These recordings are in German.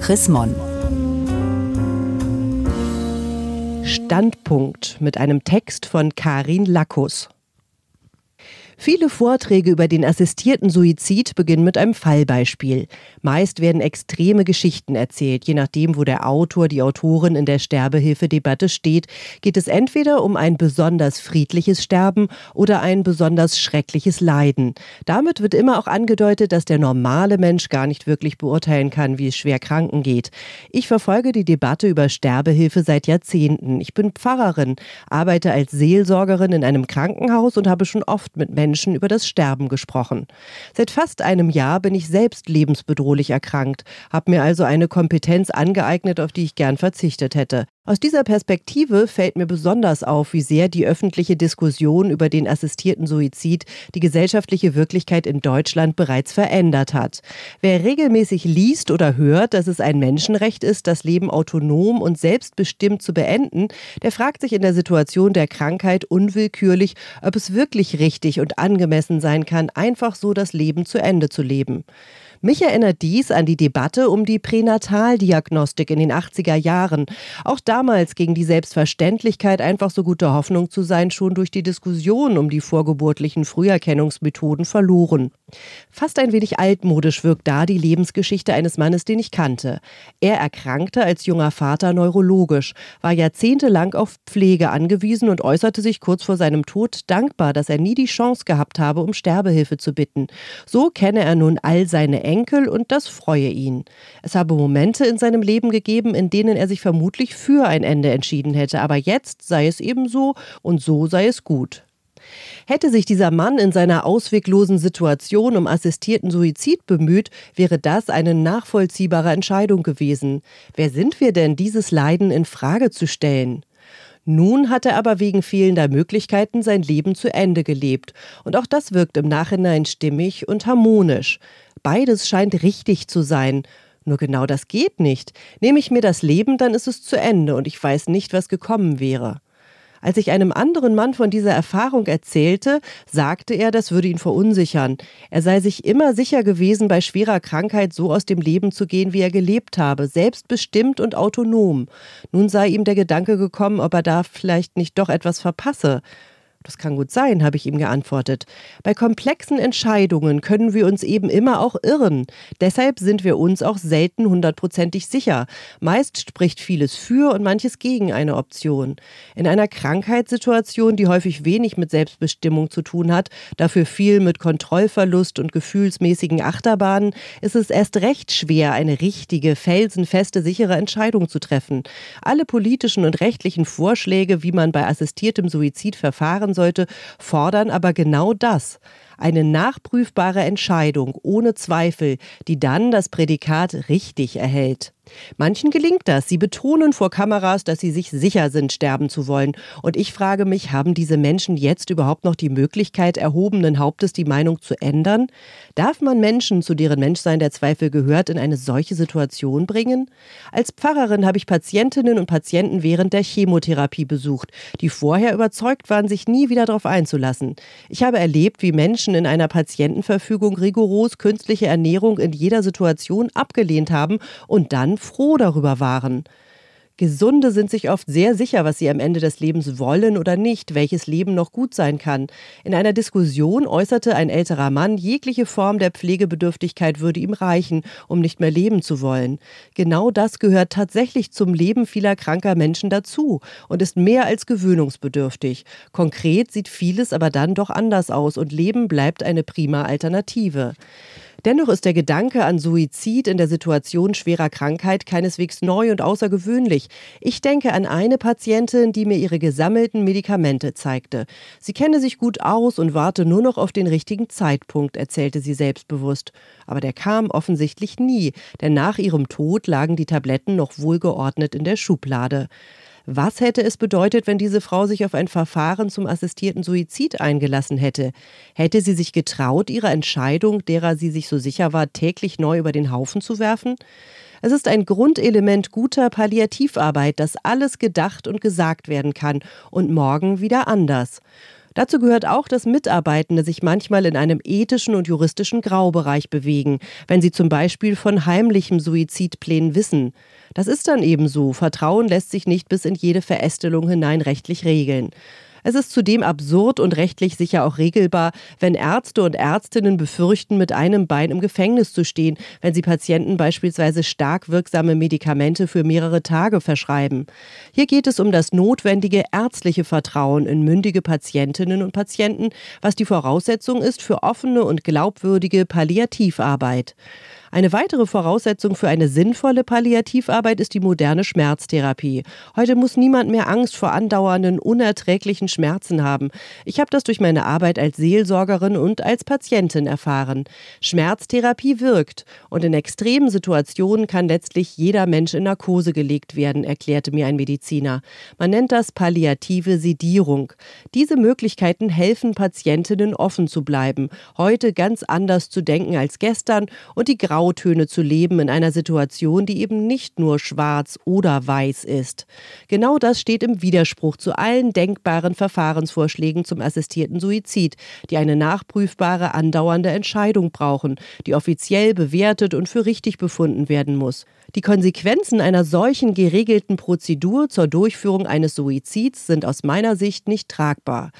Chris Mon. Standpunkt mit einem Text von Karin Lackus. Viele Vorträge über den assistierten Suizid beginnen mit einem Fallbeispiel. Meist werden extreme Geschichten erzählt. Je nachdem, wo der Autor, die Autorin in der Sterbehilfedebatte steht, geht es entweder um ein besonders friedliches Sterben oder ein besonders schreckliches Leiden. Damit wird immer auch angedeutet, dass der normale Mensch gar nicht wirklich beurteilen kann, wie es schwer Kranken geht. Ich verfolge die Debatte über Sterbehilfe seit Jahrzehnten. Ich bin Pfarrerin, arbeite als Seelsorgerin in einem Krankenhaus und habe schon oft mit Menschen Menschen über das Sterben gesprochen. Seit fast einem Jahr bin ich selbst lebensbedrohlich erkrankt, habe mir also eine Kompetenz angeeignet, auf die ich gern verzichtet hätte. Aus dieser Perspektive fällt mir besonders auf, wie sehr die öffentliche Diskussion über den assistierten Suizid die gesellschaftliche Wirklichkeit in Deutschland bereits verändert hat. Wer regelmäßig liest oder hört, dass es ein Menschenrecht ist, das Leben autonom und selbstbestimmt zu beenden, der fragt sich in der Situation der Krankheit unwillkürlich, ob es wirklich richtig und angemessen sein kann, einfach so das Leben zu Ende zu leben. Mich erinnert dies an die Debatte um die Pränataldiagnostik in den 80er Jahren. Auch damals ging die Selbstverständlichkeit, einfach so gute Hoffnung zu sein, schon durch die Diskussion um die vorgeburtlichen Früherkennungsmethoden verloren. Fast ein wenig altmodisch wirkt da die Lebensgeschichte eines Mannes, den ich kannte. Er erkrankte als junger Vater neurologisch, war jahrzehntelang auf Pflege angewiesen und äußerte sich kurz vor seinem Tod dankbar, dass er nie die Chance gehabt habe, um Sterbehilfe zu bitten. So kenne er nun all seine Enkel und das freue ihn. Es habe Momente in seinem Leben gegeben, in denen er sich vermutlich für ein Ende entschieden hätte, aber jetzt sei es eben so und so sei es gut. Hätte sich dieser Mann in seiner ausweglosen Situation um assistierten Suizid bemüht, wäre das eine nachvollziehbare Entscheidung gewesen. Wer sind wir denn, dieses Leiden in Frage zu stellen? Nun hat er aber wegen fehlender Möglichkeiten sein Leben zu Ende gelebt. Und auch das wirkt im Nachhinein stimmig und harmonisch. Beides scheint richtig zu sein. Nur genau das geht nicht. Nehme ich mir das Leben, dann ist es zu Ende und ich weiß nicht, was gekommen wäre. Als ich einem anderen Mann von dieser Erfahrung erzählte, sagte er, das würde ihn verunsichern. Er sei sich immer sicher gewesen, bei schwerer Krankheit so aus dem Leben zu gehen, wie er gelebt habe, selbstbestimmt und autonom. Nun sei ihm der Gedanke gekommen, ob er da vielleicht nicht doch etwas verpasse. Das kann gut sein, habe ich ihm geantwortet. Bei komplexen Entscheidungen können wir uns eben immer auch irren. Deshalb sind wir uns auch selten hundertprozentig sicher. Meist spricht vieles für und manches gegen eine Option. In einer Krankheitssituation, die häufig wenig mit Selbstbestimmung zu tun hat, dafür viel mit Kontrollverlust und gefühlsmäßigen Achterbahnen, ist es erst recht schwer, eine richtige, felsenfeste, sichere Entscheidung zu treffen. Alle politischen und rechtlichen Vorschläge, wie man bei assistiertem Suizid verfahren machen sollte, fordern aber genau das. Eine nachprüfbare Entscheidung ohne Zweifel, die dann das Prädikat richtig erhält. Manchen gelingt das. Sie betonen vor Kameras, dass sie sich sicher sind, sterben zu wollen. Und ich frage mich, haben diese Menschen jetzt überhaupt noch die Möglichkeit, erhobenen Hauptes die Meinung zu ändern? Darf man Menschen, zu deren Menschsein der Zweifel gehört, in eine solche Situation bringen? Als Pfarrerin habe ich Patientinnen und Patienten während der Chemotherapie besucht, die vorher überzeugt waren, sich nie wieder darauf einzulassen. Ich habe erlebt, wie Menschen in einer Patientenverfügung rigoros künstliche Ernährung in jeder Situation abgelehnt haben und dann froh darüber waren. Gesunde sind sich oft sehr sicher, was sie am Ende des Lebens wollen oder nicht, welches Leben noch gut sein kann. In einer Diskussion äußerte ein älterer Mann, jegliche Form der Pflegebedürftigkeit würde ihm reichen, um nicht mehr leben zu wollen. Genau das gehört tatsächlich zum Leben vieler kranker Menschen dazu und ist mehr als gewöhnungsbedürftig. Konkret sieht vieles aber dann doch anders aus und Leben bleibt eine prima Alternative. Dennoch ist der Gedanke an Suizid in der Situation schwerer Krankheit keineswegs neu und außergewöhnlich. Ich denke an eine Patientin, die mir ihre gesammelten Medikamente zeigte. Sie kenne sich gut aus und warte nur noch auf den richtigen Zeitpunkt, erzählte sie selbstbewusst. Aber der kam offensichtlich nie, denn nach ihrem Tod lagen die Tabletten noch wohlgeordnet in der Schublade. Was hätte es bedeutet, wenn diese Frau sich auf ein Verfahren zum assistierten Suizid eingelassen hätte? Hätte sie sich getraut, ihre Entscheidung, derer sie sich so sicher war, täglich neu über den Haufen zu werfen? Es ist ein Grundelement guter Palliativarbeit, dass alles gedacht und gesagt werden kann und morgen wieder anders. Dazu gehört auch, dass Mitarbeitende sich manchmal in einem ethischen und juristischen Graubereich bewegen, wenn sie zum Beispiel von heimlichem Suizidplänen wissen. Das ist dann eben so. Vertrauen lässt sich nicht bis in jede Verästelung hinein rechtlich regeln. Es ist zudem absurd und rechtlich sicher auch regelbar, wenn Ärzte und Ärztinnen befürchten, mit einem Bein im Gefängnis zu stehen, wenn sie Patienten beispielsweise stark wirksame Medikamente für mehrere Tage verschreiben. Hier geht es um das notwendige ärztliche Vertrauen in mündige Patientinnen und Patienten, was die Voraussetzung ist für offene und glaubwürdige Palliativarbeit. Eine weitere Voraussetzung für eine sinnvolle Palliativarbeit ist die moderne Schmerztherapie. Heute muss niemand mehr Angst vor andauernden, unerträglichen Schmerzen haben. Ich habe das durch meine Arbeit als Seelsorgerin und als Patientin erfahren. Schmerztherapie wirkt und in extremen Situationen kann letztlich jeder Mensch in Narkose gelegt werden, erklärte mir ein Mediziner. Man nennt das palliative Sedierung. Diese Möglichkeiten helfen Patientinnen offen zu bleiben, heute ganz anders zu denken als gestern und die Grau Grautöne zu leben in einer Situation, die eben nicht nur schwarz oder weiß ist. Genau das steht im Widerspruch zu allen denkbaren Verfahrensvorschlägen zum assistierten Suizid, die eine nachprüfbare, andauernde Entscheidung brauchen, die offiziell bewertet und für richtig befunden werden muss. Die Konsequenzen einer solchen geregelten Prozedur zur Durchführung eines Suizids sind aus meiner Sicht nicht tragbar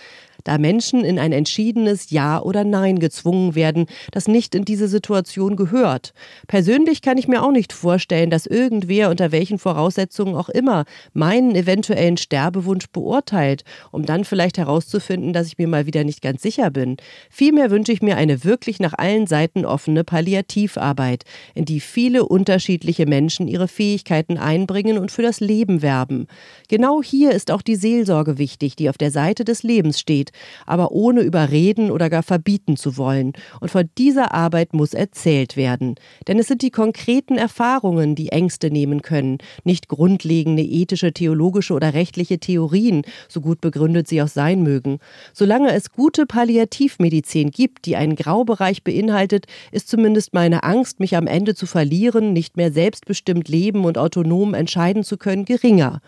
da Menschen in ein entschiedenes Ja oder Nein gezwungen werden, das nicht in diese Situation gehört. Persönlich kann ich mir auch nicht vorstellen, dass irgendwer unter welchen Voraussetzungen auch immer meinen eventuellen Sterbewunsch beurteilt, um dann vielleicht herauszufinden, dass ich mir mal wieder nicht ganz sicher bin. Vielmehr wünsche ich mir eine wirklich nach allen Seiten offene Palliativarbeit, in die viele unterschiedliche Menschen ihre Fähigkeiten einbringen und für das Leben werben. Genau hier ist auch die Seelsorge wichtig, die auf der Seite des Lebens steht aber ohne überreden oder gar verbieten zu wollen. Und von dieser Arbeit muss erzählt werden. Denn es sind die konkreten Erfahrungen, die Ängste nehmen können, nicht grundlegende ethische, theologische oder rechtliche Theorien, so gut begründet sie auch sein mögen. Solange es gute Palliativmedizin gibt, die einen Graubereich beinhaltet, ist zumindest meine Angst, mich am Ende zu verlieren, nicht mehr selbstbestimmt leben und autonom entscheiden zu können, geringer.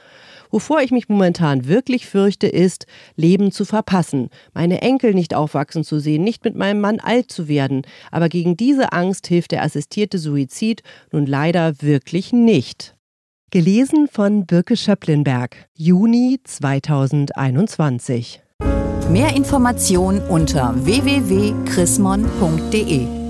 Wovor ich mich momentan wirklich fürchte, ist, Leben zu verpassen, meine Enkel nicht aufwachsen zu sehen, nicht mit meinem Mann alt zu werden. Aber gegen diese Angst hilft der assistierte Suizid nun leider wirklich nicht. Gelesen von Birke Schöpplinberg, Juni 2021. Mehr Informationen unter www.chrismon.de